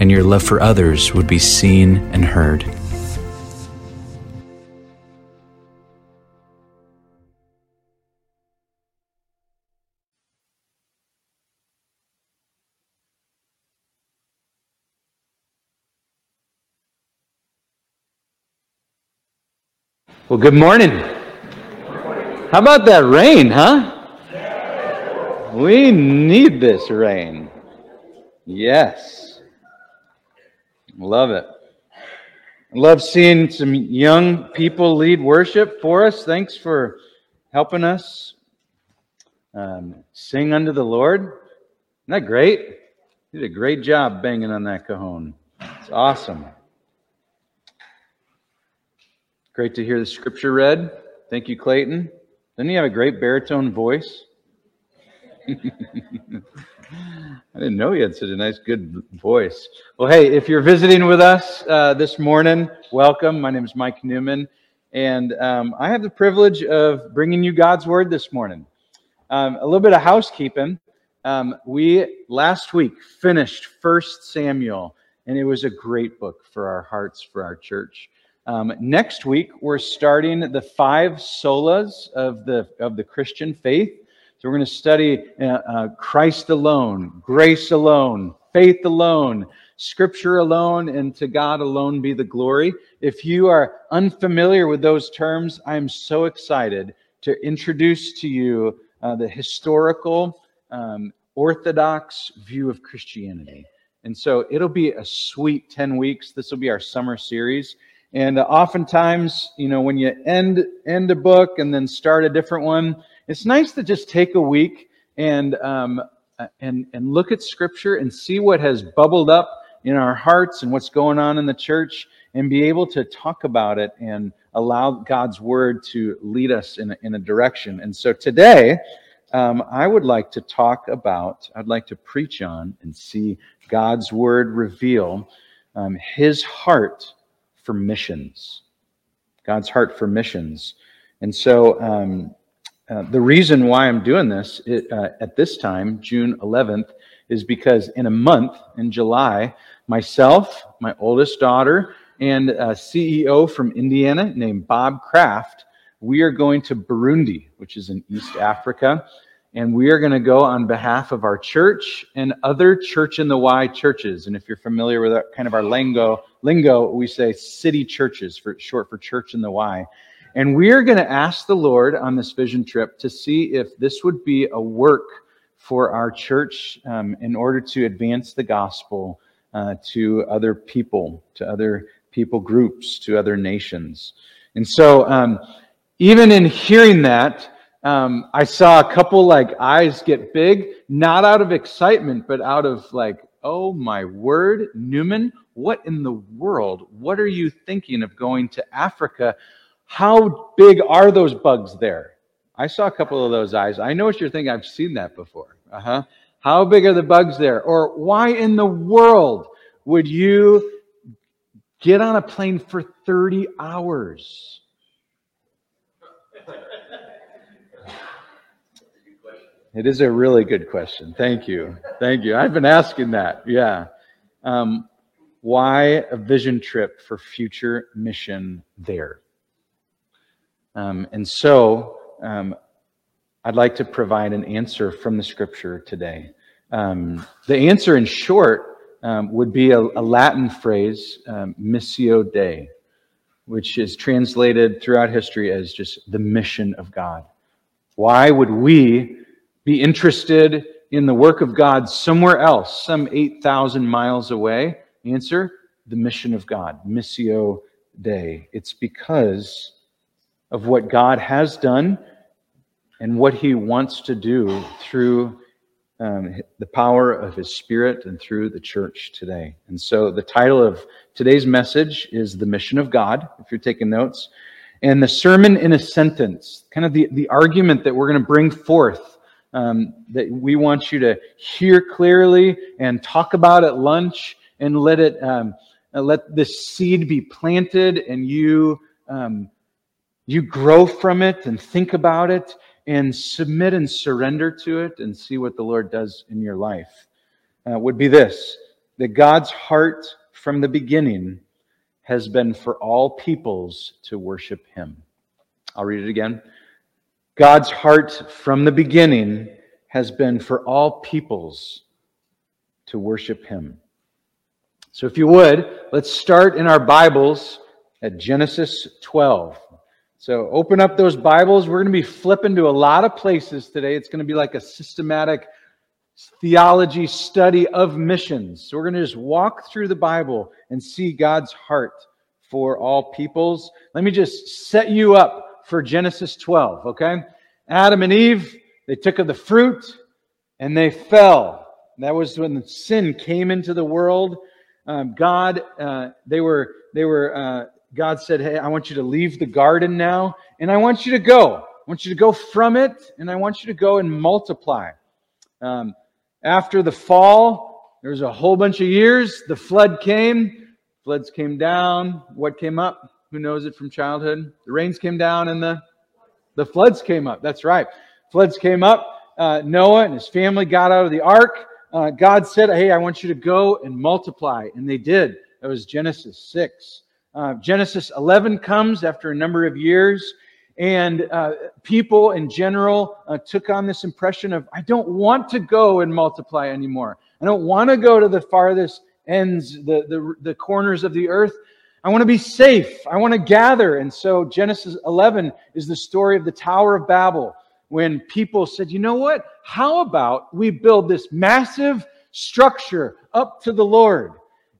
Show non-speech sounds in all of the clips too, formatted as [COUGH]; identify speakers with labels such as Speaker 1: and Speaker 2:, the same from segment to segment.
Speaker 1: and your love for others would be seen and heard. Well, good morning. How about that rain, huh? We need this rain. Yes. Love it. Love seeing some young people lead worship for us. Thanks for helping us um, sing unto the Lord. Isn't that great? You did a great job banging on that cajon. It's awesome. Great to hear the scripture read. Thank you, Clayton. Doesn't he have a great baritone voice? [LAUGHS] I didn't know he had such a nice, good voice. Well, hey, if you're visiting with us uh, this morning, welcome. My name is Mike Newman, and um, I have the privilege of bringing you God's Word this morning. Um, a little bit of housekeeping. Um, we last week finished First Samuel, and it was a great book for our hearts, for our church. Um, next week, we're starting the five solas of the of the Christian faith. So we're going to study uh, uh, Christ alone, grace alone, faith alone, scripture alone, and to God alone be the glory. If you are unfamiliar with those terms, I am so excited to introduce to you uh, the historical, um, orthodox view of Christianity. And so it'll be a sweet 10 weeks. This will be our summer series. And uh, oftentimes, you know, when you end end a book and then start a different one, it's nice to just take a week and um, and and look at Scripture and see what has bubbled up in our hearts and what's going on in the church, and be able to talk about it and allow God's Word to lead us in a, in a direction. And so today, um, I would like to talk about, I'd like to preach on and see God's Word reveal um, His heart for missions. God's heart for missions. And so um, uh, the reason why I'm doing this it, uh, at this time, June 11th, is because in a month, in July, myself, my oldest daughter, and a CEO from Indiana named Bob Kraft, we are going to Burundi, which is in East Africa. And we are going to go on behalf of our church and other Church in the Y churches. And if you're familiar with our, kind of our lingo, lingo, we say city churches for short for Church in the Y. And we're going to ask the Lord on this vision trip to see if this would be a work for our church um, in order to advance the gospel uh, to other people, to other people groups, to other nations. And so, um, even in hearing that, um, I saw a couple like eyes get big, not out of excitement, but out of like, oh my word, Newman, what in the world? What are you thinking of going to Africa? How big are those bugs there? I saw a couple of those eyes. I know what you're thinking. I've seen that before. Uh huh. How big are the bugs there? Or why in the world would you get on a plane for 30 hours? It is a really good question. Thank you. Thank you. I've been asking that. Yeah. Um, why a vision trip for future mission there? Um, and so um, I'd like to provide an answer from the scripture today. Um, the answer, in short, um, would be a, a Latin phrase, um, missio Dei, which is translated throughout history as just the mission of God. Why would we be interested in the work of God somewhere else, some 8,000 miles away? Answer the mission of God, missio Dei. It's because of what God has done and what he wants to do through um, the power of his spirit and through the church today. And so the title of today's message is The Mission of God, if you're taking notes. And the sermon in a sentence, kind of the, the argument that we're going to bring forth um, that we want you to hear clearly and talk about at lunch and let it um, let this seed be planted and you um, you grow from it and think about it and submit and surrender to it and see what the Lord does in your life uh, would be this that God's heart from the beginning has been for all peoples to worship Him. I'll read it again. God's heart from the beginning has been for all peoples to worship Him. So, if you would, let's start in our Bibles at Genesis 12. So open up those Bibles. We're going to be flipping to a lot of places today. It's going to be like a systematic theology study of missions. So we're going to just walk through the Bible and see God's heart for all peoples. Let me just set you up for Genesis 12, okay? Adam and Eve, they took of the fruit and they fell. That was when sin came into the world. Um, God, uh, they were they were uh, God said, Hey, I want you to leave the garden now, and I want you to go. I want you to go from it, and I want you to go and multiply. Um, after the fall, there was a whole bunch of years. The flood came. Floods came down. What came up? Who knows it from childhood? The rains came down and the, the floods came up. That's right. Floods came up. Uh, Noah and his family got out of the ark. Uh, God said, Hey, I want you to go and multiply. And they did. That was Genesis 6. Uh, Genesis 11 comes after a number of years, and uh, people in general uh, took on this impression of, I don't want to go and multiply anymore. I don't want to go to the farthest ends, the, the, the corners of the earth. I want to be safe. I want to gather. And so Genesis 11 is the story of the Tower of Babel when people said, you know what? How about we build this massive structure up to the Lord?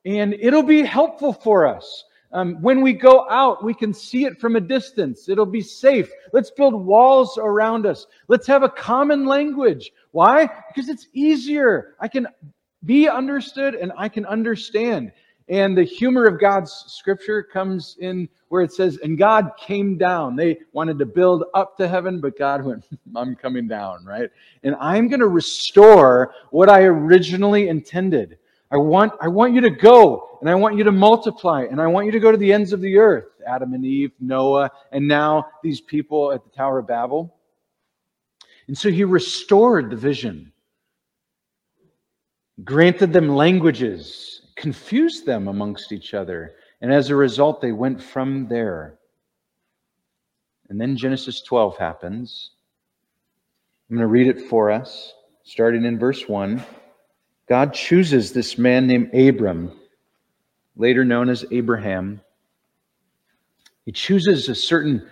Speaker 1: And it'll be helpful for us. Um, when we go out, we can see it from a distance. It'll be safe. Let's build walls around us. Let's have a common language. Why? Because it's easier. I can be understood and I can understand. And the humor of God's scripture comes in where it says, and God came down. They wanted to build up to heaven, but God went, [LAUGHS] I'm coming down, right? And I'm going to restore what I originally intended. I want, I want you to go and I want you to multiply and I want you to go to the ends of the earth. Adam and Eve, Noah, and now these people at the Tower of Babel. And so he restored the vision, granted them languages, confused them amongst each other. And as a result, they went from there. And then Genesis 12 happens. I'm going to read it for us, starting in verse 1. God chooses this man named Abram, later known as Abraham. He chooses a certain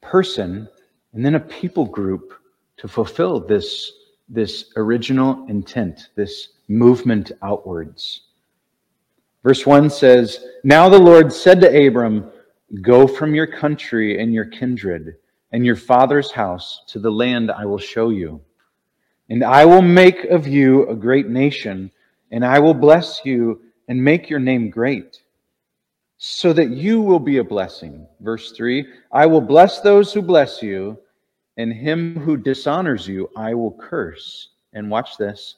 Speaker 1: person and then a people group to fulfill this, this original intent, this movement outwards. Verse 1 says, Now the Lord said to Abram, Go from your country and your kindred and your father's house to the land I will show you. And I will make of you a great nation, and I will bless you and make your name great, so that you will be a blessing. Verse 3 I will bless those who bless you, and him who dishonors you I will curse. And watch this.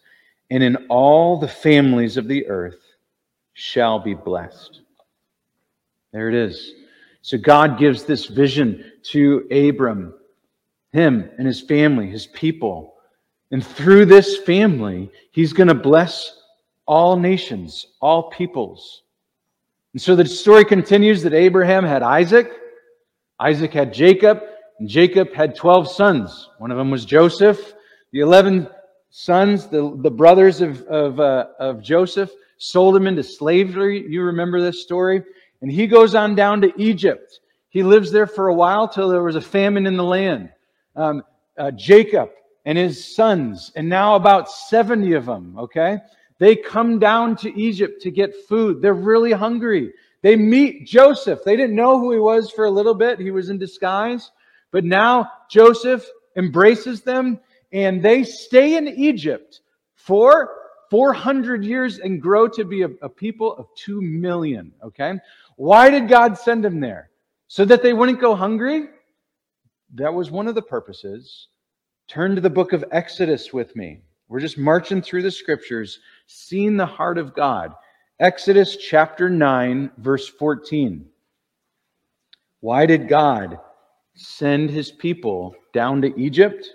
Speaker 1: And in all the families of the earth shall be blessed. There it is. So God gives this vision to Abram, him and his family, his people. And through this family, he's going to bless all nations, all peoples. And so the story continues that Abraham had Isaac, Isaac had Jacob, and Jacob had 12 sons. One of them was Joseph. The 11 sons, the, the brothers of, of, uh, of Joseph, sold him into slavery. You remember this story? And he goes on down to Egypt. He lives there for a while till there was a famine in the land. Um, uh, Jacob and his sons, and now about 70 of them, okay? They come down to Egypt to get food. They're really hungry. They meet Joseph. They didn't know who he was for a little bit, he was in disguise. But now Joseph embraces them and they stay in Egypt for 400 years and grow to be a, a people of 2 million. Okay? Why did God send them there? So that they wouldn't go hungry? That was one of the purposes. Turn to the book of Exodus with me. We're just marching through the scriptures, seeing the heart of God. Exodus chapter 9, verse 14. Why did God send his people down to Egypt?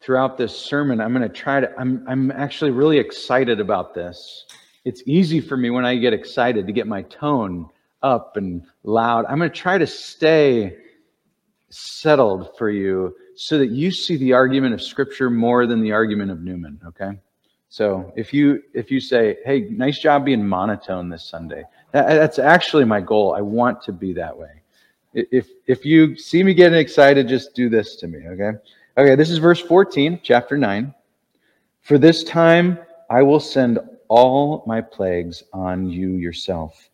Speaker 1: Throughout this sermon, I'm going to try to, I'm, I'm actually really excited about this. It's easy for me when I get excited to get my tone up and loud. I'm going to try to stay settled for you so that you see the argument of scripture more than the argument of Newman, okay? So if you if you say, "Hey, nice job being monotone this Sunday," that, that's actually my goal. I want to be that way. If if you see me getting excited, just do this to me, okay? Okay, this is verse 14, chapter 9. For this time I will send all my plagues on you yourself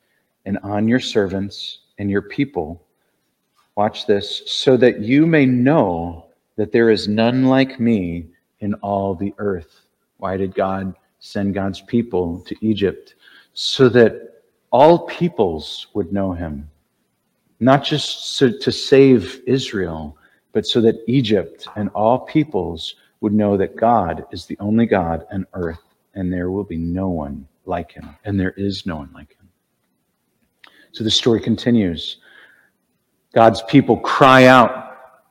Speaker 1: and on your servants and your people. Watch this, so that you may know that there is none like me in all the earth. Why did God send God's people to Egypt? So that all peoples would know him. Not just so to save Israel, but so that Egypt and all peoples would know that God is the only God on earth, and there will be no one like him, and there is no one like him. So the story continues. God's people cry out,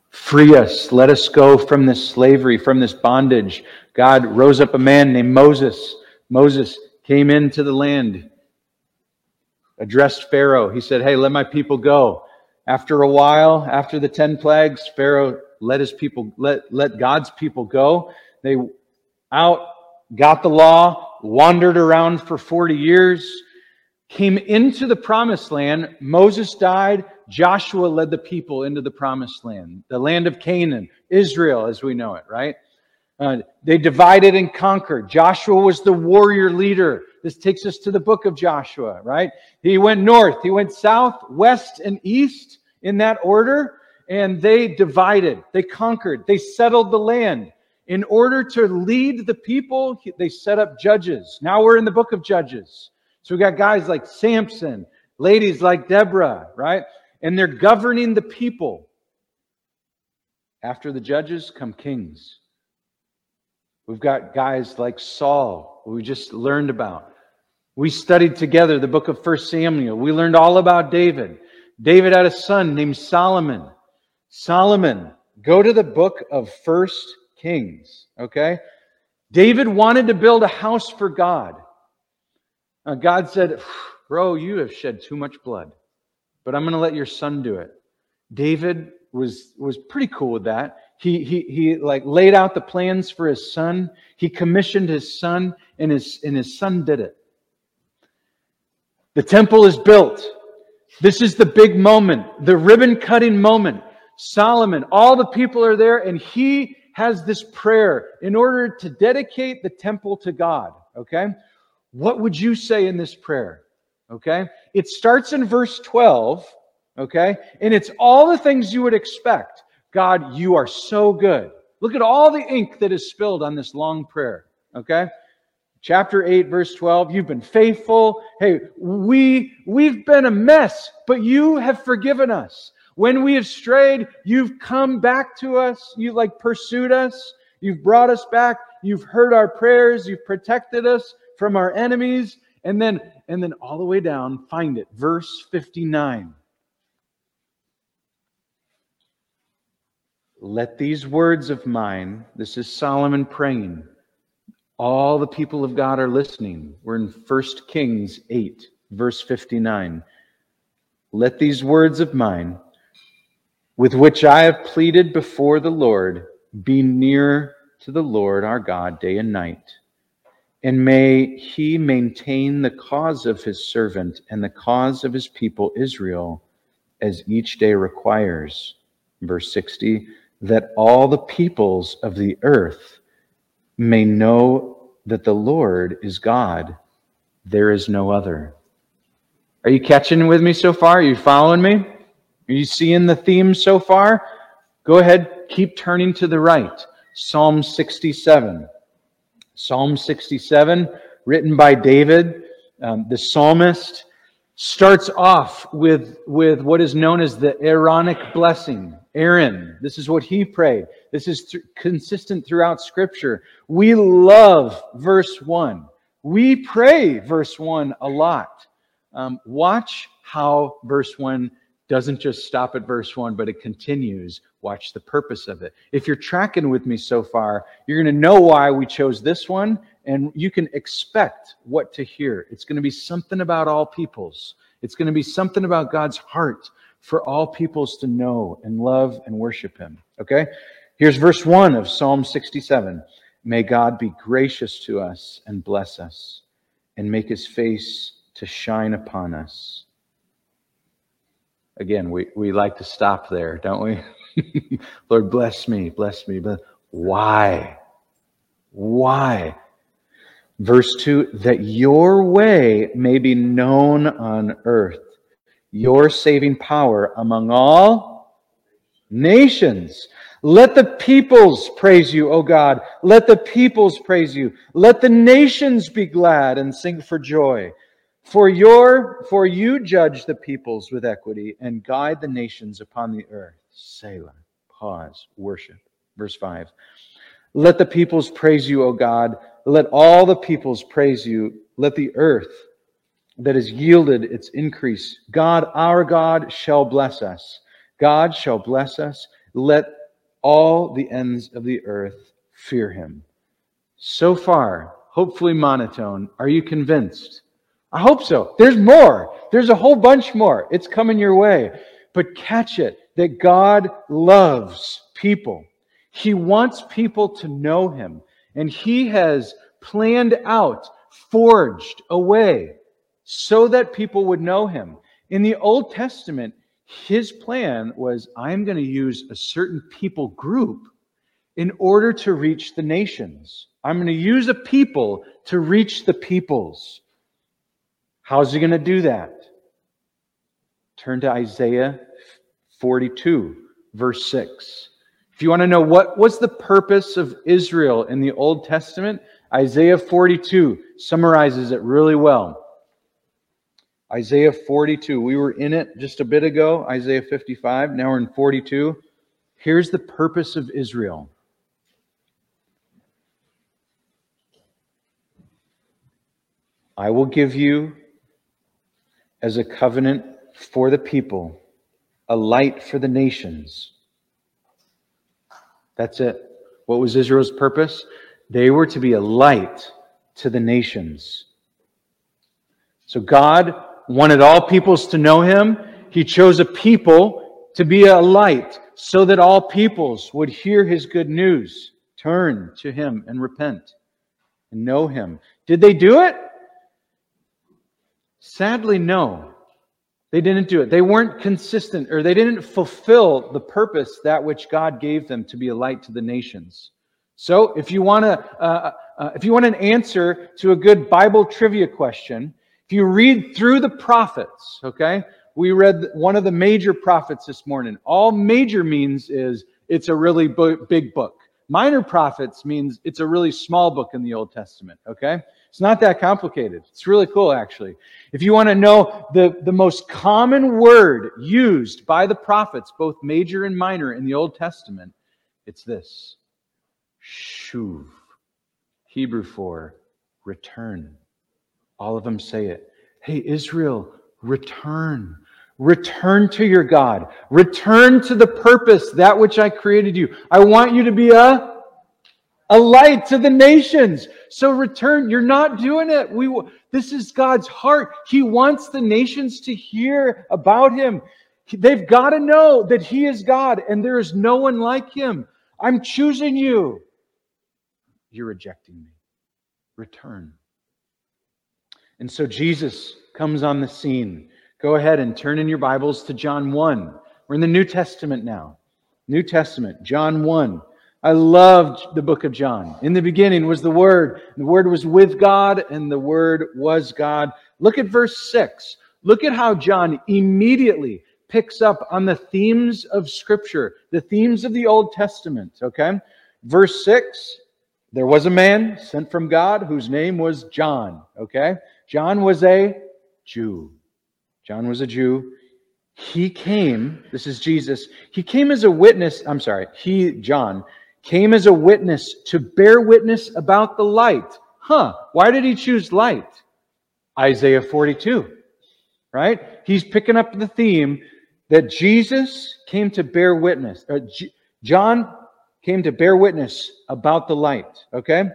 Speaker 1: Free us, let us go from this slavery, from this bondage. God rose up a man named Moses. Moses came into the land, addressed Pharaoh. He said, Hey, let my people go. After a while, after the 10 plagues, Pharaoh let his people, let, let God's people go. They out, got the law, wandered around for 40 years came into the promised land. Moses died. Joshua led the people into the promised land, the land of Canaan, Israel as we know it, right? Uh, they divided and conquered. Joshua was the warrior leader. This takes us to the book of Joshua, right? He went north, he went south, west, and east in that order, and they divided, they conquered, they settled the land. In order to lead the people, they set up judges. Now we're in the book of Judges. So we got guys like Samson, ladies like Deborah, right? And they're governing the people. After the judges come kings. We've got guys like Saul, who we just learned about. We studied together the book of First Samuel. We learned all about David. David had a son named Solomon. Solomon, go to the book of First Kings, okay? David wanted to build a house for God. Uh, God said, Bro, you have shed too much blood, but I'm going to let your son do it. David was, was pretty cool with that. He, he, he like laid out the plans for his son. He commissioned his son, and his, and his son did it. The temple is built. This is the big moment, the ribbon cutting moment. Solomon, all the people are there, and he has this prayer in order to dedicate the temple to God. Okay? What would you say in this prayer? Okay? It starts in verse 12, okay? And it's all the things you would expect. God, you are so good. Look at all the ink that is spilled on this long prayer, okay? Chapter 8 verse 12, you've been faithful. Hey, we we've been a mess, but you have forgiven us. When we have strayed, you've come back to us. You like pursued us. You've brought us back. You've heard our prayers. You've protected us from our enemies, and then and then all the way down, find it, verse 59. Let these words of mine, this is Solomon praying. All the people of God are listening. We're in 1 Kings 8, verse 59. Let these words of mine, with which I have pleaded before the Lord, be near to the Lord our God day and night and may he maintain the cause of his servant and the cause of his people Israel as each day requires. Verse 60 that all the peoples of the earth may know that the Lord is God, there is no other. Are you catching with me so far? Are you following me? Are you seeing the theme so far? Go ahead, keep turning to the right. Psalm 67. Psalm 67, written by David, um, the psalmist, starts off with, with what is known as the Aaronic blessing. Aaron, this is what he prayed. This is th- consistent throughout Scripture. We love verse 1. We pray verse 1 a lot. Um, watch how verse 1 doesn't just stop at verse 1, but it continues. Watch the purpose of it. If you're tracking with me so far, you're going to know why we chose this one, and you can expect what to hear. It's going to be something about all peoples, it's going to be something about God's heart for all peoples to know and love and worship Him. Okay? Here's verse 1 of Psalm 67 May God be gracious to us and bless us, and make His face to shine upon us again, we, we like to stop there, don't we? [LAUGHS] Lord, bless me, bless me. But why? Why? Verse 2 that your way may be known on earth, your saving power among all nations. Let the peoples praise you, O God. Let the peoples praise you. Let the nations be glad and sing for joy. For your for you judge the peoples with equity and guide the nations upon the earth. Selah. Pause. Worship. Verse 5. Let the peoples praise you, O God. Let all the peoples praise you. Let the earth that has yielded its increase. God, our God, shall bless us. God shall bless us. Let all the ends of the earth fear him. So far, hopefully monotone, are you convinced? I hope so. There's more. There's a whole bunch more. It's coming your way. But catch it that God loves people. He wants people to know Him. And He has planned out, forged a way so that people would know Him. In the Old Testament, His plan was I'm going to use a certain people group in order to reach the nations. I'm going to use a people to reach the peoples. How's he going to do that? Turn to Isaiah 42, verse 6. If you want to know what was the purpose of Israel in the Old Testament, Isaiah 42 summarizes it really well. Isaiah 42. We were in it just a bit ago, Isaiah 55. Now we're in 42. Here's the purpose of Israel. I will give you as a covenant for the people, a light for the nations. That's it. What was Israel's purpose? They were to be a light to the nations. So God wanted all peoples to know him. He chose a people to be a light so that all peoples would hear his good news, turn to him and repent and know him. Did they do it? Sadly, no. They didn't do it. They weren't consistent or they didn't fulfill the purpose that which God gave them to be a light to the nations. So, if you want to, uh, uh, if you want an answer to a good Bible trivia question, if you read through the prophets, okay, we read one of the major prophets this morning. All major means is it's a really big book. Minor prophets means it's a really small book in the Old Testament, okay? It's not that complicated. It's really cool, actually. If you want to know the, the most common word used by the prophets, both major and minor in the Old Testament, it's this shuv. Hebrew for return. All of them say it. Hey, Israel, return. Return to your God. Return to the purpose, that which I created you. I want you to be a a light to the nations. So return. You're not doing it. We, this is God's heart. He wants the nations to hear about him. They've got to know that he is God and there is no one like him. I'm choosing you. You're rejecting me. Return. And so Jesus comes on the scene. Go ahead and turn in your Bibles to John 1. We're in the New Testament now. New Testament, John 1. I loved the book of John. In the beginning was the Word. The Word was with God, and the Word was God. Look at verse 6. Look at how John immediately picks up on the themes of Scripture, the themes of the Old Testament, okay? Verse 6 there was a man sent from God whose name was John, okay? John was a Jew. John was a Jew. He came, this is Jesus, he came as a witness, I'm sorry, he, John, came as a witness to bear witness about the light. Huh, why did he choose light? Isaiah 42, right? He's picking up the theme that Jesus came to bear witness. John came to bear witness about the light, okay?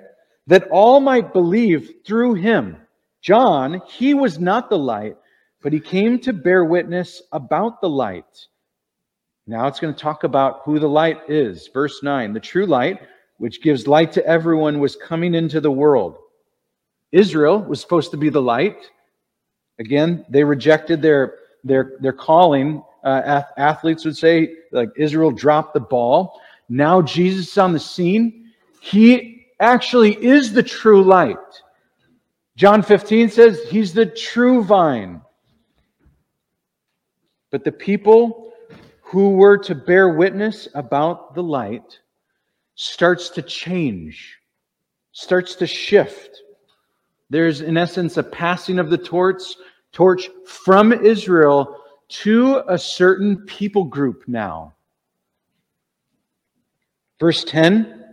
Speaker 1: That all might believe through him. John, he was not the light, but he came to bear witness about the light. Now it's going to talk about who the light is. Verse 9 The true light, which gives light to everyone, was coming into the world. Israel was supposed to be the light. Again, they rejected their, their, their calling. Uh, athletes would say, like Israel dropped the ball. Now Jesus is on the scene. He actually is the true light. John 15 says he's the true vine. But the people who were to bear witness about the light starts to change, starts to shift. There's, in essence, a passing of the torch, torch from Israel to a certain people group now. Verse 10,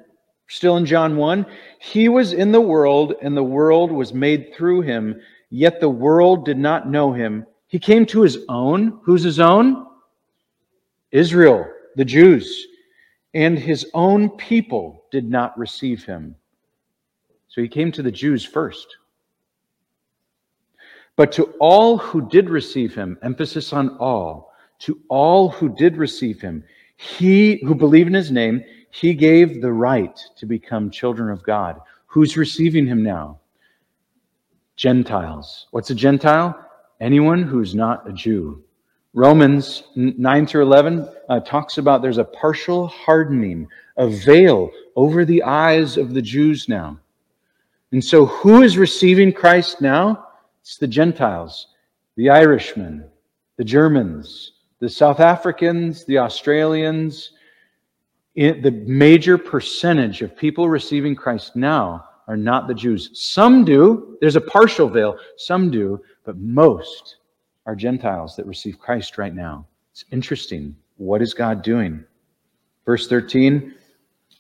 Speaker 1: still in John 1 He was in the world, and the world was made through him, yet the world did not know him. He came to his own. Who's his own? Israel, the Jews. And his own people did not receive him. So he came to the Jews first. But to all who did receive him, emphasis on all, to all who did receive him, he who believed in his name, he gave the right to become children of God. Who's receiving him now? Gentiles. What's a Gentile? Anyone who's not a Jew. Romans 9 through 11 uh, talks about there's a partial hardening, a veil over the eyes of the Jews now. And so, who is receiving Christ now? It's the Gentiles, the Irishmen, the Germans, the South Africans, the Australians, it, the major percentage of people receiving Christ now are not the Jews. Some do. There's a partial veil. Some do. But most are Gentiles that receive Christ right now. It's interesting. What is God doing? Verse 13,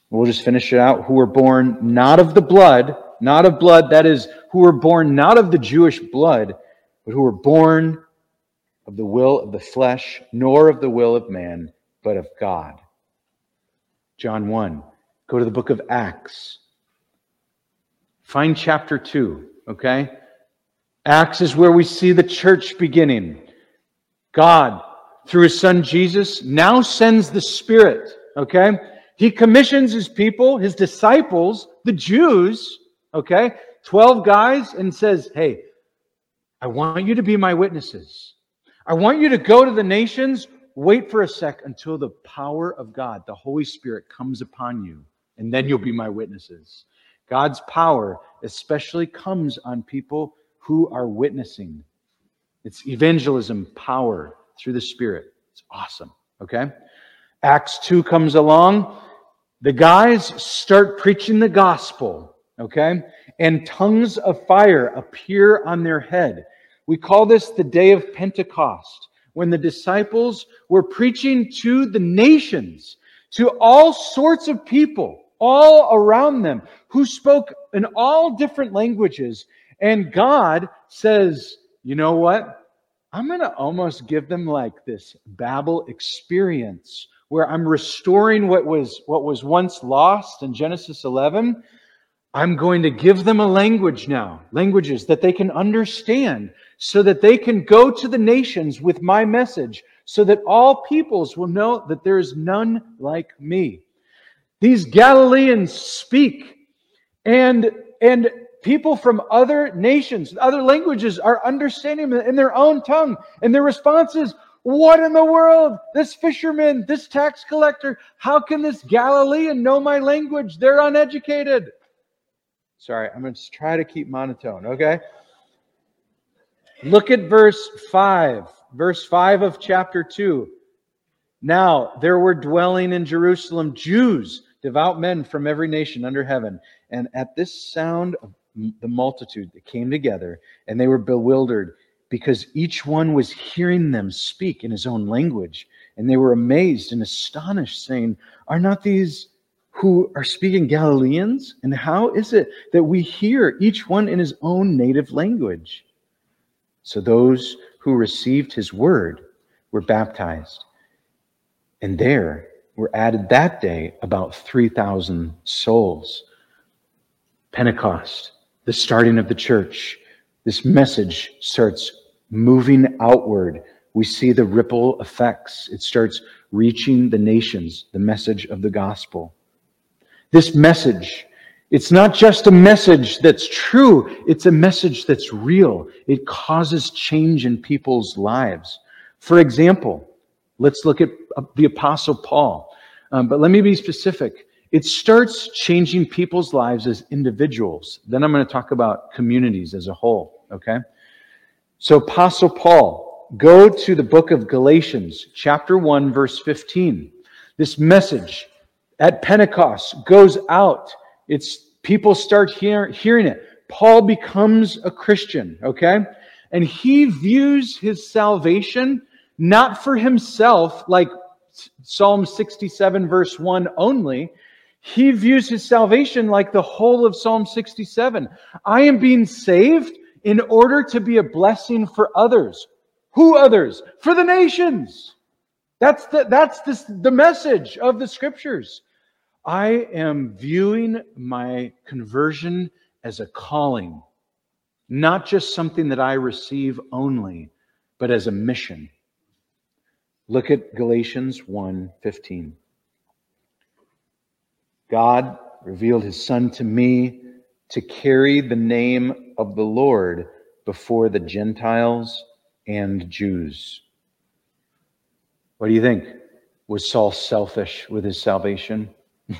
Speaker 1: we'll just finish it out. Who were born not of the blood, not of blood, that is, who were born not of the Jewish blood, but who were born of the will of the flesh, nor of the will of man, but of God. John 1. Go to the book of Acts. Find chapter 2, okay? Acts is where we see the church beginning. God, through his son Jesus, now sends the Spirit, okay? He commissions his people, his disciples, the Jews, okay? 12 guys, and says, Hey, I want you to be my witnesses. I want you to go to the nations wait for a sec until the power of God, the Holy Spirit, comes upon you, and then you'll be my witnesses. God's power especially comes on people who are witnessing. It's evangelism power through the Spirit. It's awesome. Okay? Acts 2 comes along. The guys start preaching the gospel. Okay? And tongues of fire appear on their head. We call this the day of Pentecost when the disciples were preaching to the nations, to all sorts of people all around them who spoke in all different languages. And God says, you know what? I'm going to almost give them like this Babel experience where I'm restoring what was, what was once lost in Genesis 11. I'm going to give them a language now, languages that they can understand so that they can go to the nations with my message, so that all peoples will know that there is none like me. These Galileans speak, and, and people from other nations, other languages are understanding in their own tongue. And their response is, What in the world? This fisherman, this tax collector, how can this Galilean know my language? They're uneducated. Sorry, I'm going to try to keep monotone, okay? Look at verse 5. verse 5 of chapter 2. Now there were dwelling in Jerusalem Jews, devout men from every nation under heaven. And at this sound of the multitude that came together, and they were bewildered because each one was hearing them speak in his own language. And they were amazed and astonished, saying, Are not these who are speaking Galileans? And how is it that we hear each one in his own native language? So those who received his word were baptized. And there were added that day about 3,000 souls. Pentecost, the starting of the church. This message starts moving outward. We see the ripple effects. It starts reaching the nations, the message of the gospel. This message, it's not just a message that's true, it's a message that's real. It causes change in people's lives. For example, let's look at the Apostle Paul. Um, but let me be specific. It starts changing people's lives as individuals. Then I'm going to talk about communities as a whole, okay? So, Apostle Paul, go to the book of Galatians, chapter 1, verse 15. This message at Pentecost goes out. It's people start hear, hearing it. Paul becomes a Christian, okay? And he views his salvation not for himself, like Psalm 67, verse 1 only, he views his salvation like the whole of Psalm 67. I am being saved in order to be a blessing for others. Who others? For the nations. That's the, that's the, the message of the scriptures. I am viewing my conversion as a calling, not just something that I receive only, but as a mission. Look at Galatians 1:15. God revealed his Son to me to carry the name of the Lord before the Gentiles and Jews. What do you think? Was Saul selfish with his salvation? [LAUGHS]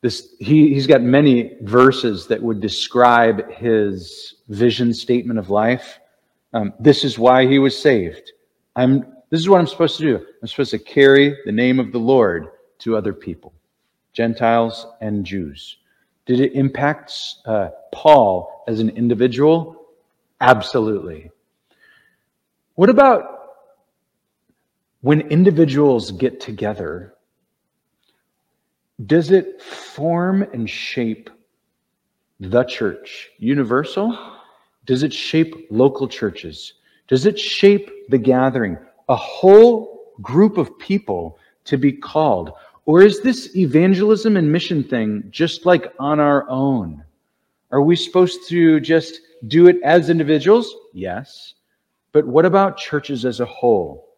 Speaker 1: this, he, he's got many verses that would describe his vision statement of life. Um, this is why he was saved. I'm, this is what I'm supposed to do. I'm supposed to carry the name of the Lord to other people. Gentiles, and Jews. Did it impact uh, Paul as an individual? Absolutely. What about when individuals get together? Does it form and shape the church? Universal? Does it shape local churches? Does it shape the gathering? A whole group of people to be called. Or is this evangelism and mission thing just like on our own? Are we supposed to just do it as individuals? Yes. But what about churches as a whole?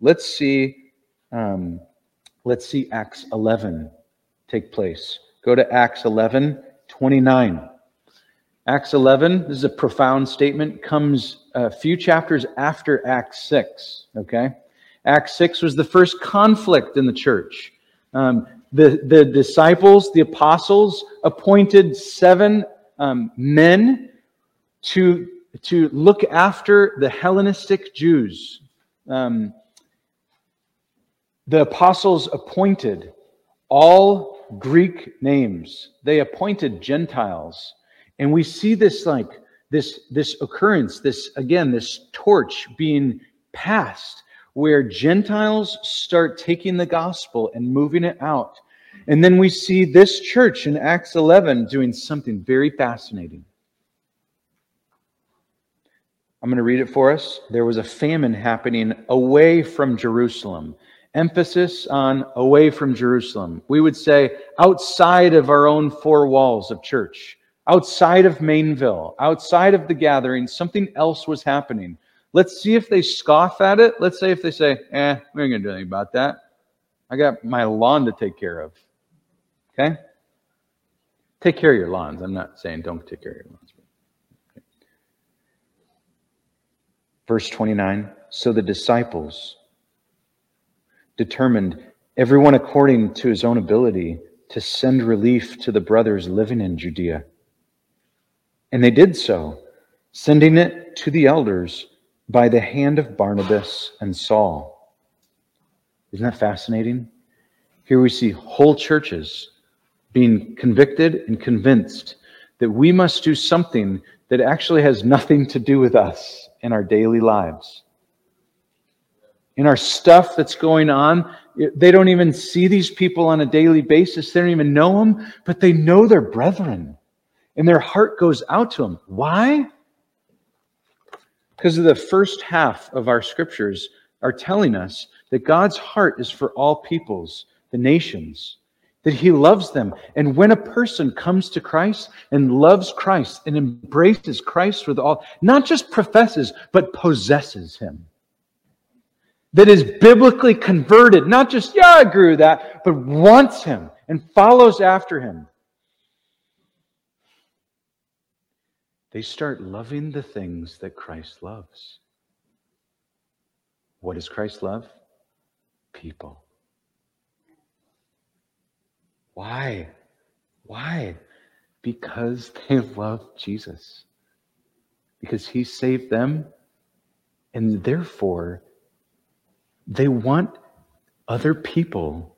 Speaker 1: Let's see. Um, let's see Acts 11 take place. Go to Acts 11, 29. Acts 11, this is a profound statement, comes a few chapters after Acts 6. Okay? Acts 6 was the first conflict in the church. Um, the, the disciples, the apostles, appointed seven um, men to, to look after the Hellenistic Jews. Um, the apostles appointed all Greek names. They appointed Gentiles. And we see this like this, this occurrence, this again, this torch being passed where Gentiles start taking the gospel and moving it out. And then we see this church in Acts 11 doing something very fascinating. I'm going to read it for us. There was a famine happening away from Jerusalem. Emphasis on away from Jerusalem. We would say outside of our own four walls of church, outside of Mainville, outside of the gathering, something else was happening. Let's see if they scoff at it. Let's say if they say, eh, we ain't going to do anything about that. I got my lawn to take care of. Okay? Take care of your lawns. I'm not saying don't take care of your lawns. Okay. Verse 29 So the disciples determined, everyone according to his own ability, to send relief to the brothers living in Judea. And they did so, sending it to the elders by the hand of Barnabas and Saul. Isn't that fascinating? Here we see whole churches being convicted and convinced that we must do something that actually has nothing to do with us in our daily lives. In our stuff that's going on, they don't even see these people on a daily basis. They don't even know them, but they know their brethren. And their heart goes out to them. Why? Because of the first half of our scriptures are telling us that God's heart is for all peoples, the nations, that he loves them. And when a person comes to Christ and loves Christ and embraces Christ with all, not just professes, but possesses him, that is biblically converted, not just, yeah, I agree with that, but wants him and follows after him. They start loving the things that Christ loves. What does Christ love? People. Why? Why? Because [LAUGHS] they love Jesus. Because he saved them, and therefore they want other people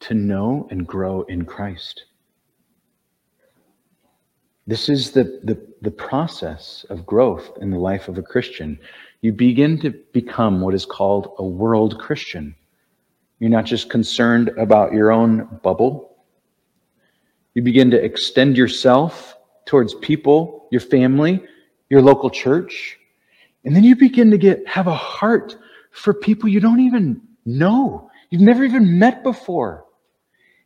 Speaker 1: to know and grow in Christ. This is the, the, the, process of growth in the life of a Christian. You begin to become what is called a world Christian. You're not just concerned about your own bubble. You begin to extend yourself towards people, your family, your local church. And then you begin to get have a heart for people you don't even know, you've never even met before.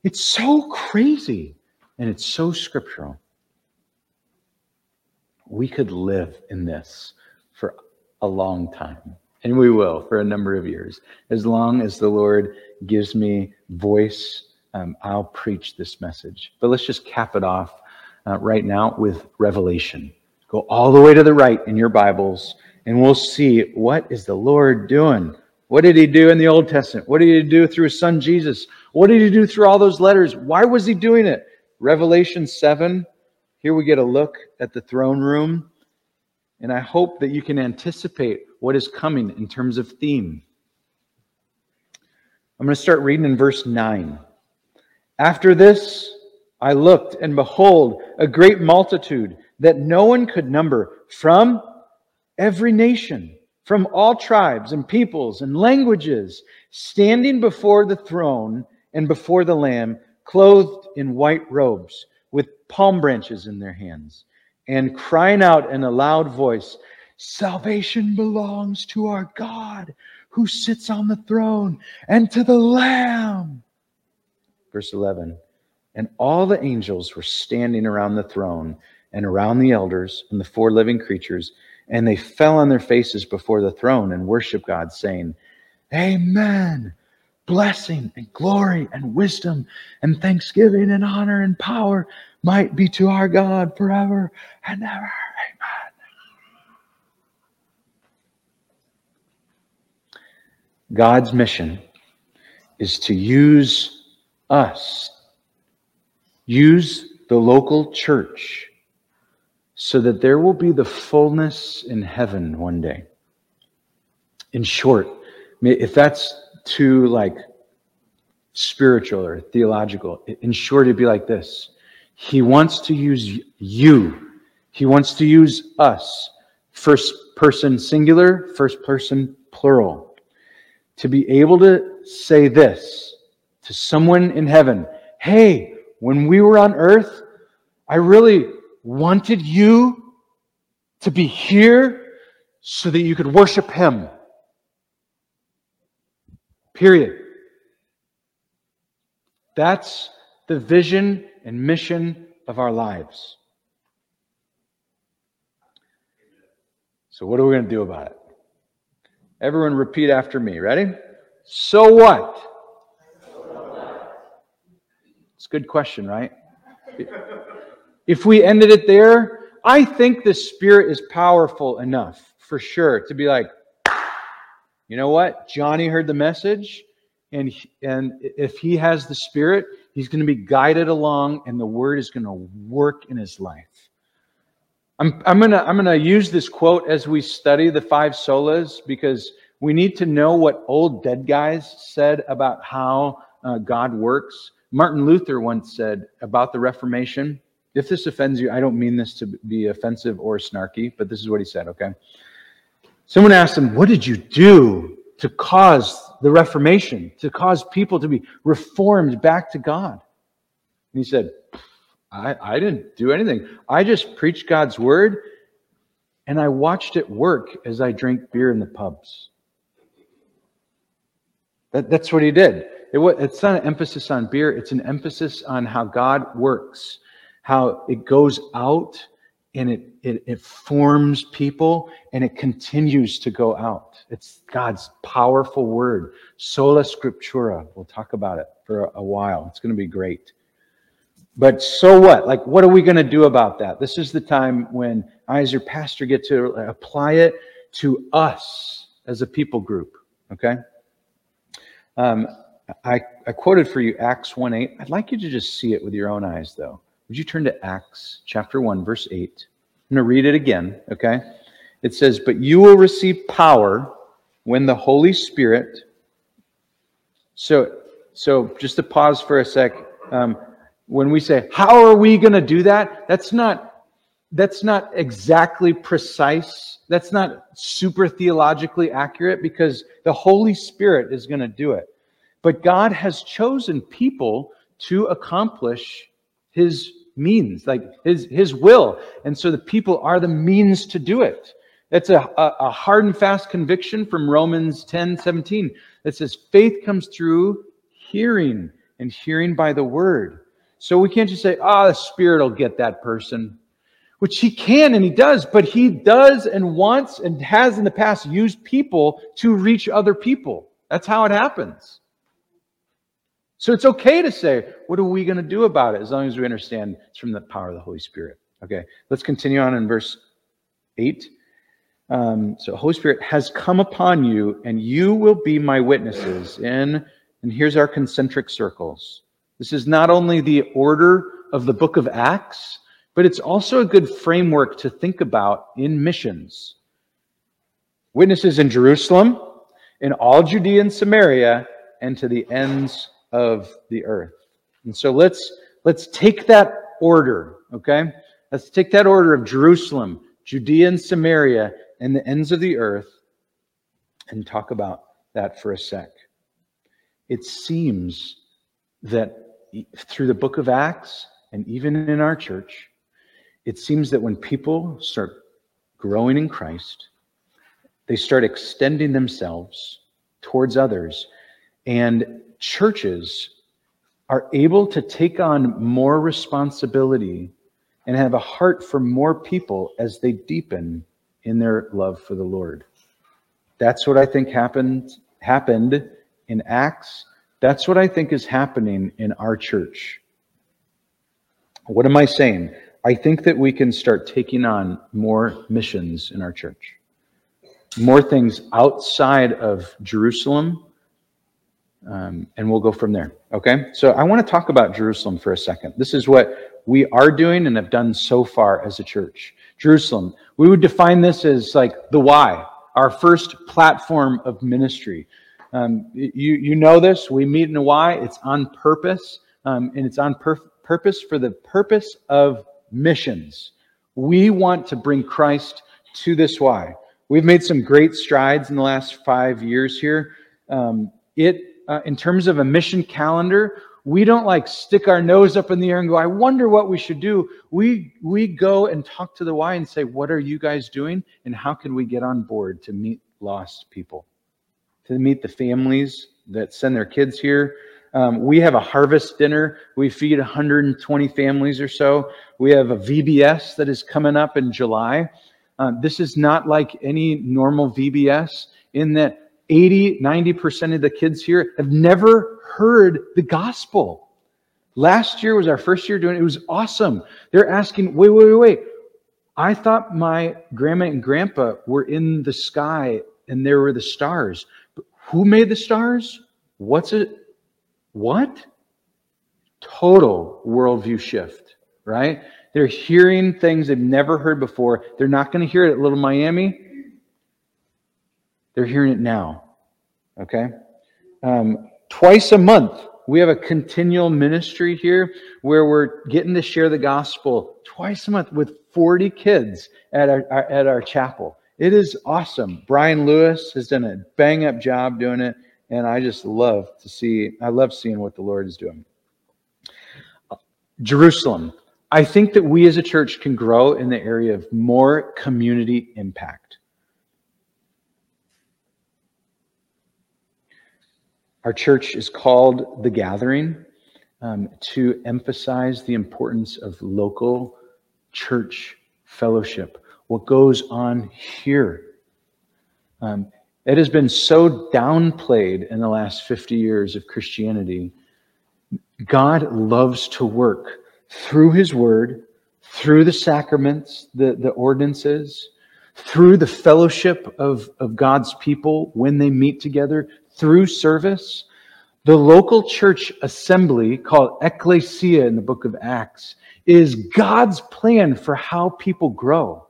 Speaker 1: It's so crazy and it's so scriptural. We could live in this for a long time, and we will for a number of years. As long as the Lord gives me voice, um, I'll preach this message. But let's just cap it off uh, right now with Revelation. Go all the way to the right in your Bibles and we'll see what is the Lord doing. What did he do in the Old Testament? What did he do through his son Jesus? What did he do through all those letters? Why was he doing it? Revelation 7. Here we get a look at the throne room. And I hope that you can anticipate what is coming in terms of theme. I'm going to start reading in verse 9. After this, I looked, and behold, a great multitude that no one could number from every nation, from all tribes and peoples and languages, standing before the throne and before the Lamb, clothed in white robes, palm branches in their hands, and crying out in a loud voice, Salvation belongs to our God who sits on the throne and to the Lamb. Verse 11 And all the angels were standing around the throne and around the elders and the four living creatures and they fell on their faces before the throne and worshiped God, saying, Amen. Blessing and glory and wisdom and thanksgiving and honor and power might be to our God forever and ever. Amen. God's mission is to use us, use the local church so that there will be the fullness in heaven one day. In short, if that's too like spiritual or theological, in short, it'd be like this. He wants to use you, He wants to use us, first person singular, first person plural, to be able to say this to someone in heaven Hey, when we were on earth, I really wanted you to be here so that you could worship Him. Period. That's the vision and mission of our lives. So, what are we going to do about it? Everyone, repeat after me. Ready? So what? It's a good question, right? If we ended it there, I think the Spirit is powerful enough for sure to be like, you know what? Johnny heard the message, and, and if he has the Spirit, he's going to be guided along, and the Word is going to work in his life. I'm, I'm gonna I'm gonna use this quote as we study the five solas because we need to know what old dead guys said about how uh, God works. Martin Luther once said about the Reformation. If this offends you, I don't mean this to be offensive or snarky, but this is what he said. Okay. Someone asked him, "What did you do to cause the Reformation, to cause people to be reformed back to God?" And he said, I, I didn't do anything. I just preached God's word and I watched it work as I drank beer in the pubs. That, that's what he did. It, it's not an emphasis on beer, it's an emphasis on how God works, how it goes out and it, it, it forms people and it continues to go out. It's God's powerful word, sola scriptura. We'll talk about it for a, while. It's going to be great. But so what? Like, what are we going to do about that? This is the time when I, as your pastor, get to apply it to us as a people group. Okay? Um, I, I quoted for you Acts 1 8. I'd like you to just see it with your own eyes, though. Would you turn to Acts chapter 1, verse 8? I'm going to read it again, okay? It says, But you will receive power when the Holy Spirit. So, so just to pause for a sec. Um, when we say, how are we going to do that? That's not, that's not exactly precise. That's not super theologically accurate because the Holy Spirit is going to do it. But God has chosen people to accomplish his means, like his, his will. And so the people are the means to do it. That's a, a, a hard and fast conviction from Romans 10 17 that says faith comes through hearing and hearing by the word. So we can't just say, ah, oh, the Spirit will get that person, which He can and He does, but He does and wants and has in the past used people to reach other people. That's how it happens. So it's okay to say, what are we going to do about it as long as we understand it's from the power of the Holy Spirit. Okay, let's continue on in verse 8. Um, so, Holy Spirit has come upon you, and you will be my witnesses in, and here's our concentric circles this is not only the order of the book of Acts, but it's also a good framework to think about in missions. Witnesses in Jerusalem, in all Judea and Samaria, and to the ends of the earth. And so let's let's take that order, okay? Let's take that order of Jerusalem, Judea and Samaria, and the ends of the earth and talk about that for a sec. It seems that through the book of Acts and even in our church, it seems that when people start growing in Christ, they start extending themselves towards others, and churches are able to take on more responsibility and have a heart for more people as they deepen in their love for the Lord. That's what I think happened happened in Acts that's what I think is happening in our church. What am I saying? I think that we can start taking on more missions in our church, more things outside of Jerusalem, um, and we'll go from there. Okay? So I want to talk about Jerusalem for a second. This is what we are doing and have done so far as a church. Jerusalem, we would define this as like the Y, our first platform of ministry. Um, you, you know this. We meet in a Y. It's on purpose, um, and it's on pur- purpose for the purpose of missions. We want to bring Christ to this Y. We've made some great strides in the last five years here. Um, it, uh, in terms of a mission calendar, we don't like stick our nose up in the air and go, I wonder what we should do. We, we go and talk to the Y and say, What are you guys doing? And how can we get on board to meet lost people? to meet the families that send their kids here. Um, we have a harvest dinner. We feed 120 families or so. We have a VBS that is coming up in July. Uh, this is not like any normal VBS in that 80, 90% of the kids here have never heard the gospel. Last year was our first year doing it. It was awesome. They're asking, wait, wait, wait, wait. I thought my grandma and grandpa were in the sky and there were the stars. Who made the stars? What's it? What? Total worldview shift, right? They're hearing things they've never heard before. They're not going to hear it at Little Miami. They're hearing it now. Okay? Um, twice a month, we have a continual ministry here where we're getting to share the gospel twice a month with 40 kids at our, our at our chapel. It is awesome. Brian Lewis has done a bang up job doing it, and I just love to see. I love seeing what the Lord is doing. Jerusalem. I think that we as a church can grow in the area of more community impact. Our church is called The Gathering um, to emphasize the importance of local church fellowship, what goes on here. Um, it has been so downplayed in the last 50 years of Christianity. God loves to work through his word, through the sacraments, the, the ordinances, through the fellowship of, of God's people when they meet together, through service. The local church assembly, called ecclesia in the book of Acts, is God's plan for how people grow.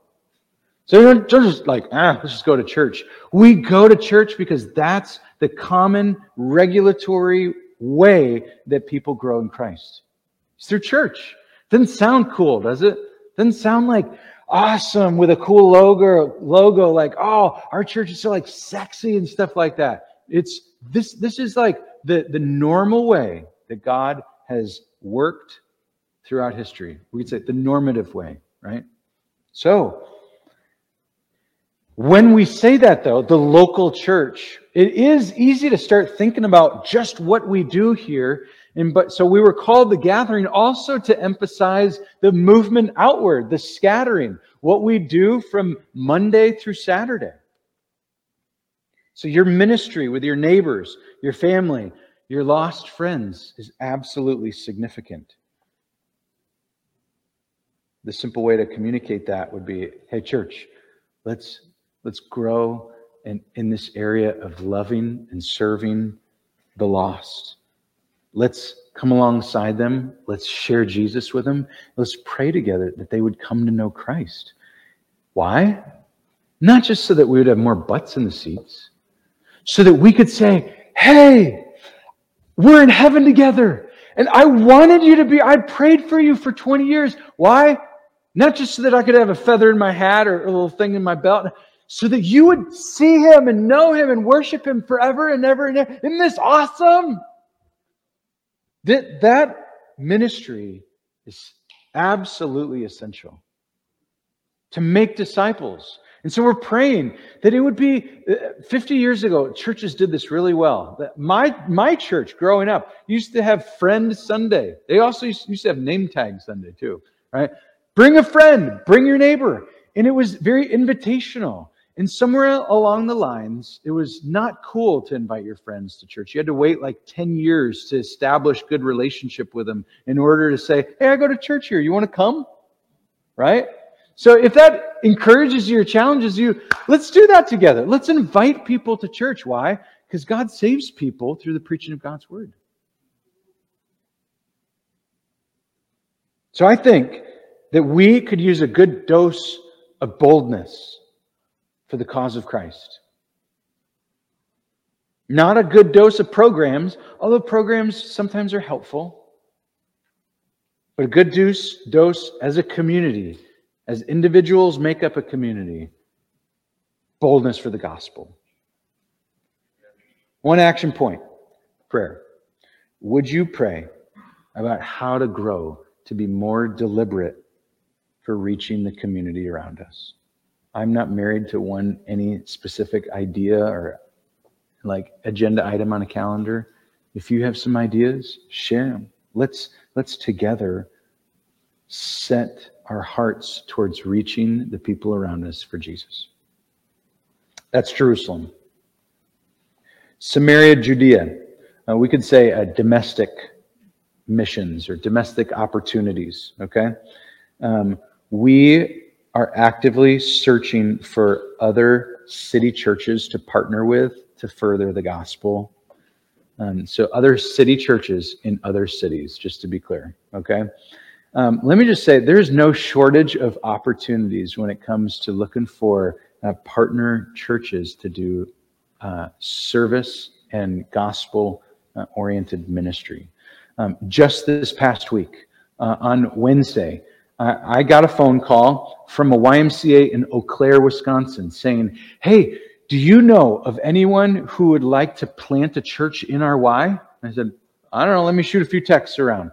Speaker 1: So they're just like, ah, let's just go to church. We go to church because that's the common regulatory way that people grow in Christ. It's through church. Doesn't sound cool, does it? Doesn't sound like awesome with a cool logo, logo like, oh, our church is so like sexy and stuff like that. It's this this is like the, the normal way that God has worked throughout history. We could say the normative way, right? So when we say that though, the local church, it is easy to start thinking about just what we do here and but so we were called the gathering also to emphasize the movement outward, the scattering, what we do from Monday through Saturday. So your ministry with your neighbors, your family, your lost friends is absolutely significant. The simple way to communicate that would be, hey church, let's let's grow in, in this area of loving and serving the lost Let's come alongside them. Let's share Jesus with them. Let's pray together that they would come to know Christ. Why? Not just so that we would have more butts in the seats, so that we could say, hey, we're in heaven together. And I wanted you to be, I prayed for you for 20 years. Why? Not just so that I could have a feather in my hat or a little thing in my belt, so that you would see him and know him and worship him forever and ever and ever. Isn't this awesome? That, that ministry is absolutely essential to make disciples. And so we're praying that it would be uh, 50 years ago, churches did this really well. My, my church growing up used to have Friend Sunday. They also used to have Name Tag Sunday too, right? Bring a friend, bring your neighbor. And it was very invitational. And somewhere along the lines, it was not cool to invite your friends to church. You had to wait like 10 years to establish good relationship with them in order to say, Hey, I go to church here. You want to come? Right? So if that encourages you or challenges you, let's do that together. Let's invite people to church. Why? Because God saves people through the preaching of God's word. So I think that we could use a good dose of boldness for the cause of Christ. Not a good dose of programs, although programs sometimes are helpful, but a good dose, dose as a community, as individuals make up a community, boldness for the gospel. One action point prayer. Would you pray about how to grow to be more deliberate for reaching the community around us? I'm not married to one any specific idea or like agenda item on a calendar. If you have some ideas, share them. Let's let's together set our hearts towards reaching the people around us for Jesus. That's Jerusalem. Samaria, Judea. Uh, we could say a domestic missions or domestic opportunities. Okay, um, we are actively searching for other city churches to partner with to further the gospel. Um, so, other city churches in other cities, just to be clear, okay? Um, let me just say there's no shortage of opportunities when it comes to looking for uh, partner churches to do uh, service and gospel uh, oriented ministry. Um, just this past week, uh, on Wednesday, I got a phone call from a YMCA in Eau Claire, Wisconsin, saying, Hey, do you know of anyone who would like to plant a church in our Y? I said, I don't know, let me shoot a few texts around.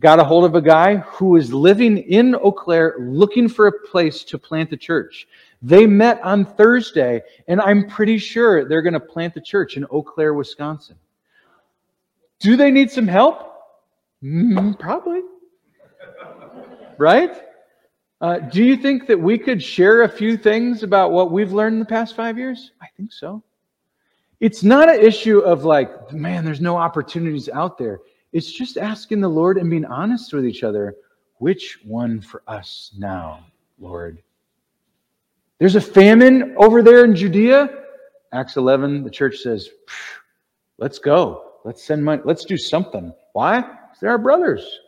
Speaker 1: Got a hold of a guy who is living in Eau Claire looking for a place to plant the church. They met on Thursday, and I'm pretty sure they're going to plant the church in Eau Claire, Wisconsin. Do they need some help? Mm, probably. Right? Uh, do you think that we could share a few things about what we've learned in the past five years? I think so. It's not an issue of like, man, there's no opportunities out there. It's just asking the Lord and being honest with each other. Which one for us now, Lord? There's a famine over there in Judea. Acts 11, the church says, let's go. Let's send money. Let's do something. Why? They're our brothers.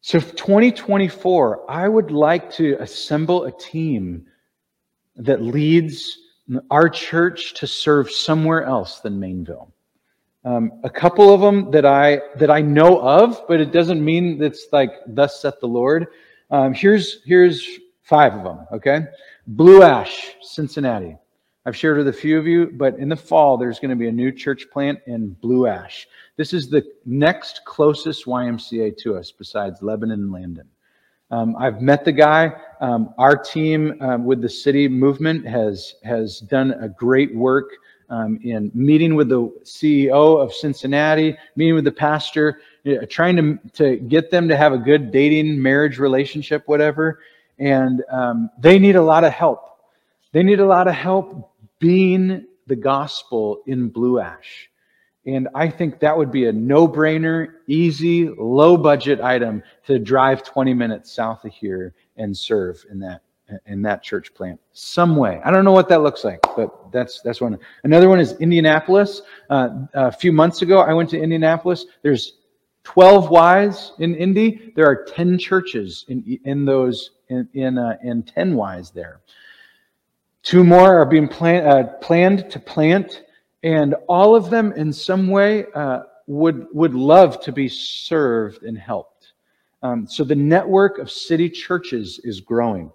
Speaker 1: So, 2024, I would like to assemble a team that leads our church to serve somewhere else than Maineville. Um, a couple of them that I that I know of, but it doesn't mean it's like thus saith the Lord. Um, here's here's five of them. Okay, Blue Ash, Cincinnati. I've shared with a few of you, but in the fall there's going to be a new church plant in Blue Ash. This is the next closest YMCA to us besides Lebanon and Landen. Um, I've met the guy. Um, our team um, with the city movement has has done a great work um, in meeting with the CEO of Cincinnati, meeting with the pastor, you know, trying to to get them to have a good dating, marriage relationship, whatever. And um, they need a lot of help. They need a lot of help being the gospel in Blue Ash. And I think that would be a no brainer, easy, low budget item to drive 20 minutes south of here and serve in that in that church plant some way. I don't know what that looks like, but that's that's one. Another one is Indianapolis. Uh, a few months ago, I went to Indianapolis. There's 12 Ys in Indy. There are 10 churches in in those in in, uh, in 10 Ys there. Two more are being plan, uh, planned to plant and all of them in some way uh, would would love to be served and helped. Um, so the network of city churches is growing.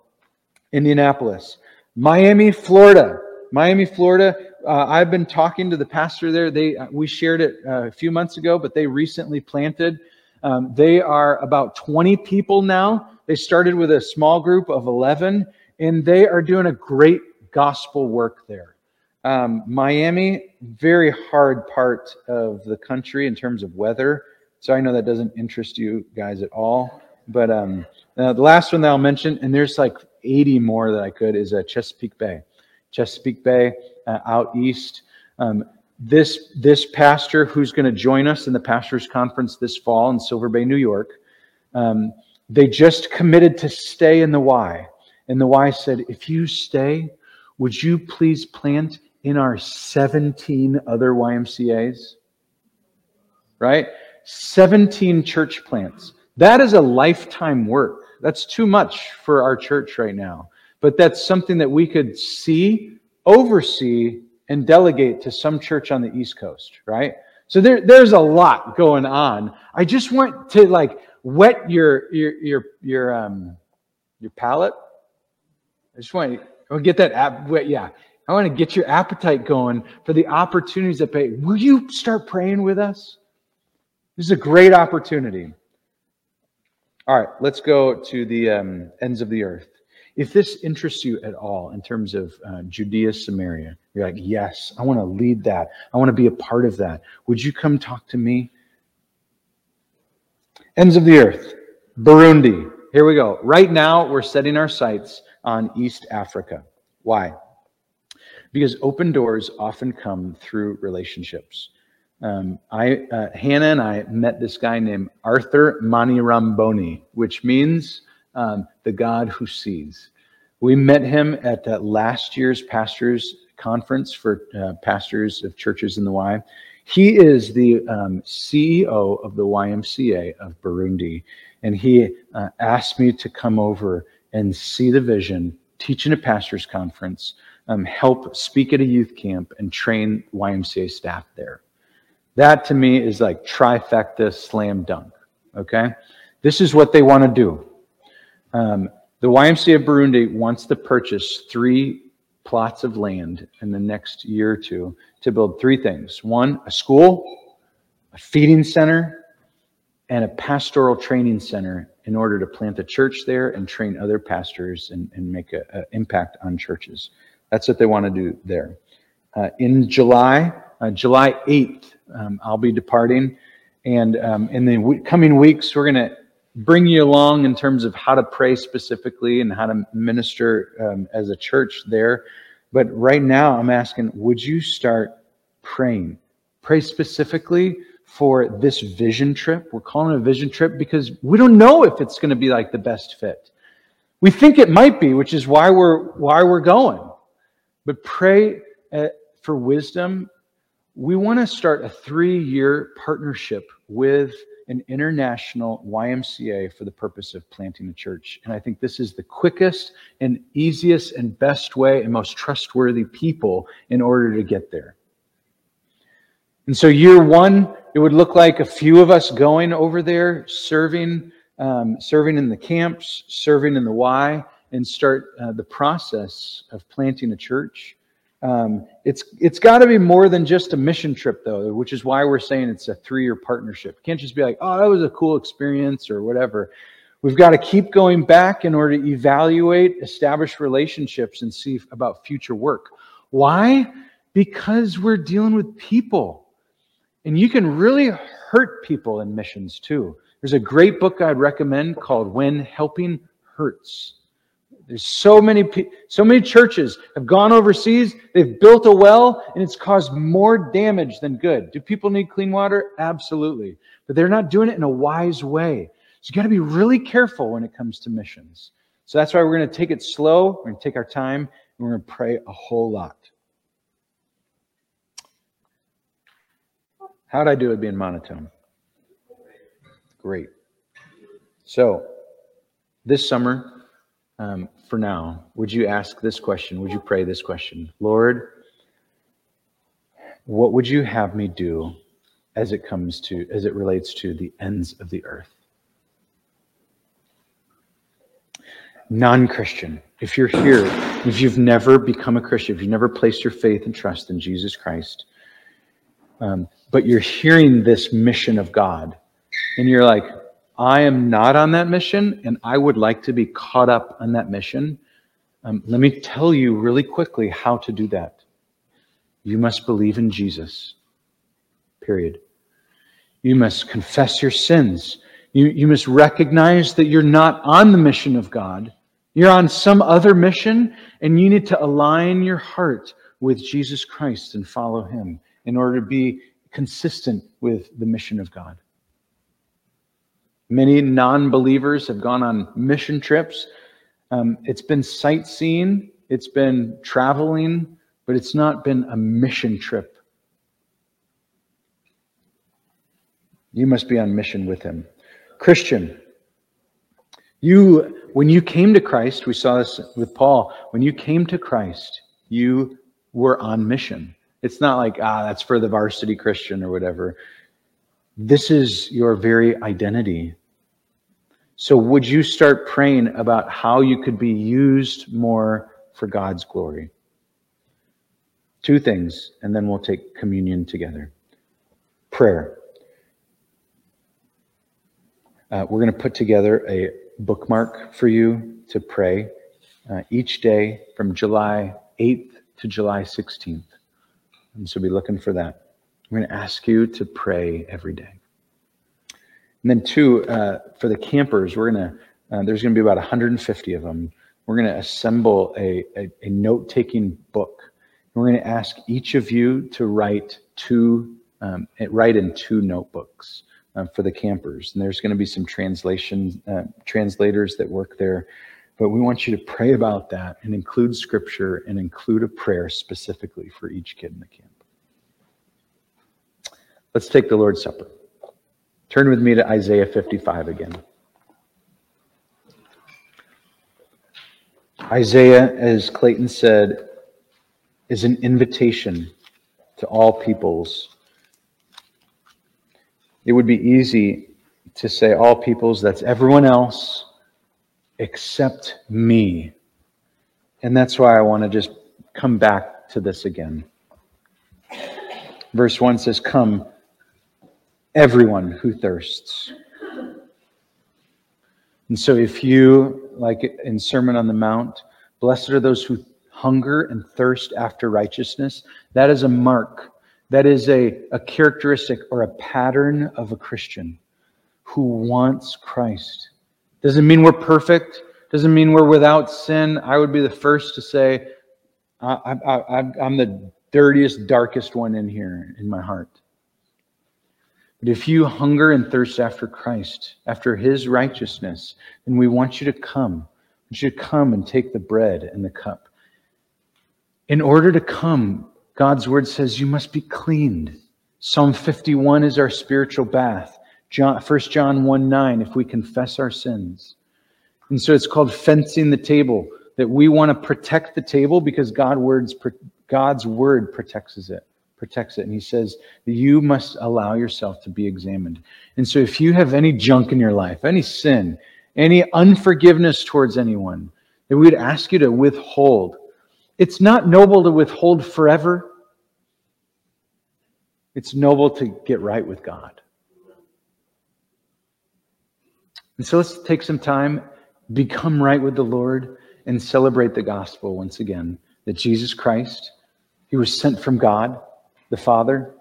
Speaker 1: Indianapolis, Miami, Florida, Miami, Florida. Uh, I've been talking to the pastor there. They uh, we shared it uh, a few months ago, but they recently planted. Um, they are about 20 people now. They started with a small group of 11, and they are doing a great gospel work there. Um, Miami, very hard part of the country in terms of weather. So I know that doesn't interest you guys at all. But um, uh, the last one that I'll mention, and there's like 80 more that I could, is uh, Chesapeake Bay. Chesapeake Bay uh, out east. Um, this this pastor who's going to join us in the pastors conference this fall in Silver Bay, New York, um, they just committed to stay in the Y. And the Y said, if you stay, would you please plant in our 17 other YMCAs, right? 17 church plants. That is a lifetime work. That's too much for our church right now. But that's something that we could see, oversee, and delegate to some church on the East Coast, right? So there, there's a lot going on. I just want to like wet your your your your um your palate. I just want to get that app wet. Yeah, I want to get your appetite going for the opportunities that pay. Will you start praying with us? This is a great opportunity. All right, let's go to the um, ends of the earth. If this interests you at all in terms of uh, Judea, Samaria, you're like, yes, I want to lead that. I want to be a part of that. Would you come talk to me? Ends of the earth, Burundi. Here we go. Right now, we're setting our sights on East Africa. Why? because open doors often come through relationships. Um, I, uh, Hannah and I met this guy named Arthur Maniramboni, which means um, the God who sees. We met him at uh, last year's pastors conference for uh, pastors of churches in the Y. He is the um, CEO of the YMCA of Burundi, and he uh, asked me to come over and see the vision, teach in a pastor's conference, um, help speak at a youth camp, and train YMCA staff there. That to me is like trifecta slam dunk. Okay? This is what they want to do. Um, the YMCA of Burundi wants to purchase three plots of land in the next year or two to build three things one, a school, a feeding center, and a pastoral training center in order to plant a church there and train other pastors and, and make an impact on churches. That's what they want to do there. Uh, in July, uh, July 8th, um, I'll be departing. And um, in the w- coming weeks, we're going to bring you along in terms of how to pray specifically and how to minister um, as a church there. But right now, I'm asking, would you start praying? Pray specifically for this vision trip. We're calling it a vision trip because we don't know if it's going to be like the best fit. We think it might be, which is why we're why we're going. But pray uh, for wisdom. We want to start a three-year partnership with an international YMCA for the purpose of planting a church. And I think this is the quickest and easiest and best way and most trustworthy people in order to get there. And so, year one, it would look like a few of us going over there, serving, um, serving in the camps, serving in the Y, and start uh, the process of planting a church. Um, it's it's got to be more than just a mission trip, though, which is why we're saying it's a three-year partnership. Can't just be like, oh, that was a cool experience or whatever. We've got to keep going back in order to evaluate, establish relationships, and see about future work. Why? Because we're dealing with people, and you can really hurt people in missions too. There's a great book I'd recommend called "When Helping Hurts." There's so many so many churches have gone overseas, they've built a well and it's caused more damage than good. Do people need clean water? Absolutely. But they're not doing it in a wise way. So you got to be really careful when it comes to missions. So that's why we're going to take it slow, we're going to take our time, and we're going to pray a whole lot. How'd I do it being monotone? Great. So, this summer, um, for now, would you ask this question? Would you pray this question? Lord, what would you have me do as it comes to, as it relates to the ends of the earth? Non Christian, if you're here, if you've never become a Christian, if you've never placed your faith and trust in Jesus Christ, um, but you're hearing this mission of God, and you're like, I am not on that mission and I would like to be caught up on that mission, um, let me tell you really quickly how to do that. You must believe in Jesus, period. You must confess your sins. You, you must recognize that you're not on the mission of God. You're on some other mission, and you need to align your heart with Jesus Christ and follow him in order to be consistent with the mission of God. Many non believers have gone on mission trips. Um, it's been sightseeing, it's been traveling, but it's not been a mission trip. You must be on mission with him. Christian, you, when you came to Christ, we saw this with Paul, when you came to Christ, you were on mission. It's not like, ah, that's for the varsity Christian or whatever. This is your very identity. So, would you start praying about how you could be used more for God's glory? Two things, and then we'll take communion together. Prayer. Uh, we're going to put together a bookmark for you to pray uh, each day from July 8th to July 16th. And so be looking for that. I'm going to ask you to pray every day. And then two, uh, for the campers, we're gonna uh, there's gonna be about 150 of them. We're gonna assemble a, a, a note-taking book. And we're gonna ask each of you to write two um, write in two notebooks uh, for the campers. And there's gonna be some translation uh, translators that work there. But we want you to pray about that and include scripture and include a prayer specifically for each kid in the camp. Let's take the Lord's Supper. Turn with me to Isaiah 55 again. Isaiah, as Clayton said, is an invitation to all peoples. It would be easy to say all peoples, that's everyone else except me. And that's why I want to just come back to this again. Verse 1 says, Come, everyone who thirsts. And so, if you, like in Sermon on the Mount, blessed are those who hunger and thirst after righteousness, that is a mark, that is a, a characteristic or a pattern of a Christian who wants Christ. Doesn't mean we're perfect, doesn't mean we're without sin. I would be the first to say, I, I, I, I'm the dirtiest, darkest one in here in my heart. But if you hunger and thirst after Christ, after his righteousness, then we want you to come. We want you to come and take the bread and the cup. In order to come, God's word says you must be cleaned. Psalm 51 is our spiritual bath. John, 1 John 1 9, if we confess our sins. And so it's called fencing the table, that we want to protect the table because God words, God's word protects it. Protects it. And he says you must allow yourself to be examined. And so if you have any junk in your life, any sin, any unforgiveness towards anyone, that we would ask you to withhold. It's not noble to withhold forever. It's noble to get right with God. And so let's take some time, become right with the Lord, and celebrate the gospel once again that Jesus Christ, He was sent from God, the Father.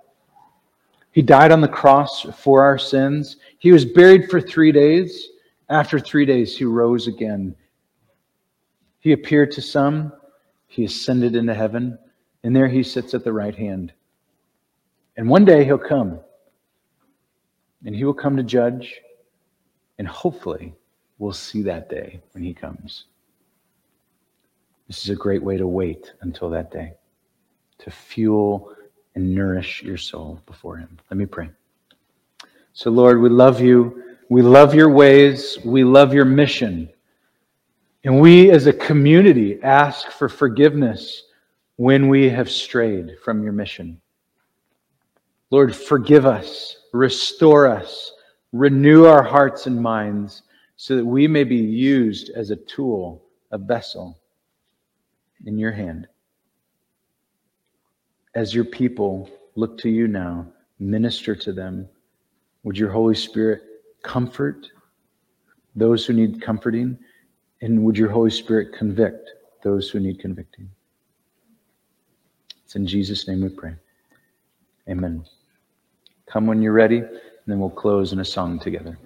Speaker 1: He died on the cross for our sins. He was buried for three days. After three days, He rose again. He appeared to some, He ascended into heaven, and there He sits at the right hand. And one day He'll come, and He will come to judge and hopefully, we'll see that day when he comes. This is a great way to wait until that day, to fuel and nourish your soul before him. Let me pray. So, Lord, we love you. We love your ways. We love your mission. And we as a community ask for forgiveness when we have strayed from your mission. Lord, forgive us, restore us, Renew our hearts and minds so that we may be used as a tool, a vessel in your hand. As your people look to you now, minister to them. Would your Holy Spirit comfort those who need comforting? And would your Holy Spirit convict those who need convicting? It's in Jesus' name we pray. Amen. Come when you're ready and then we'll close in a song together.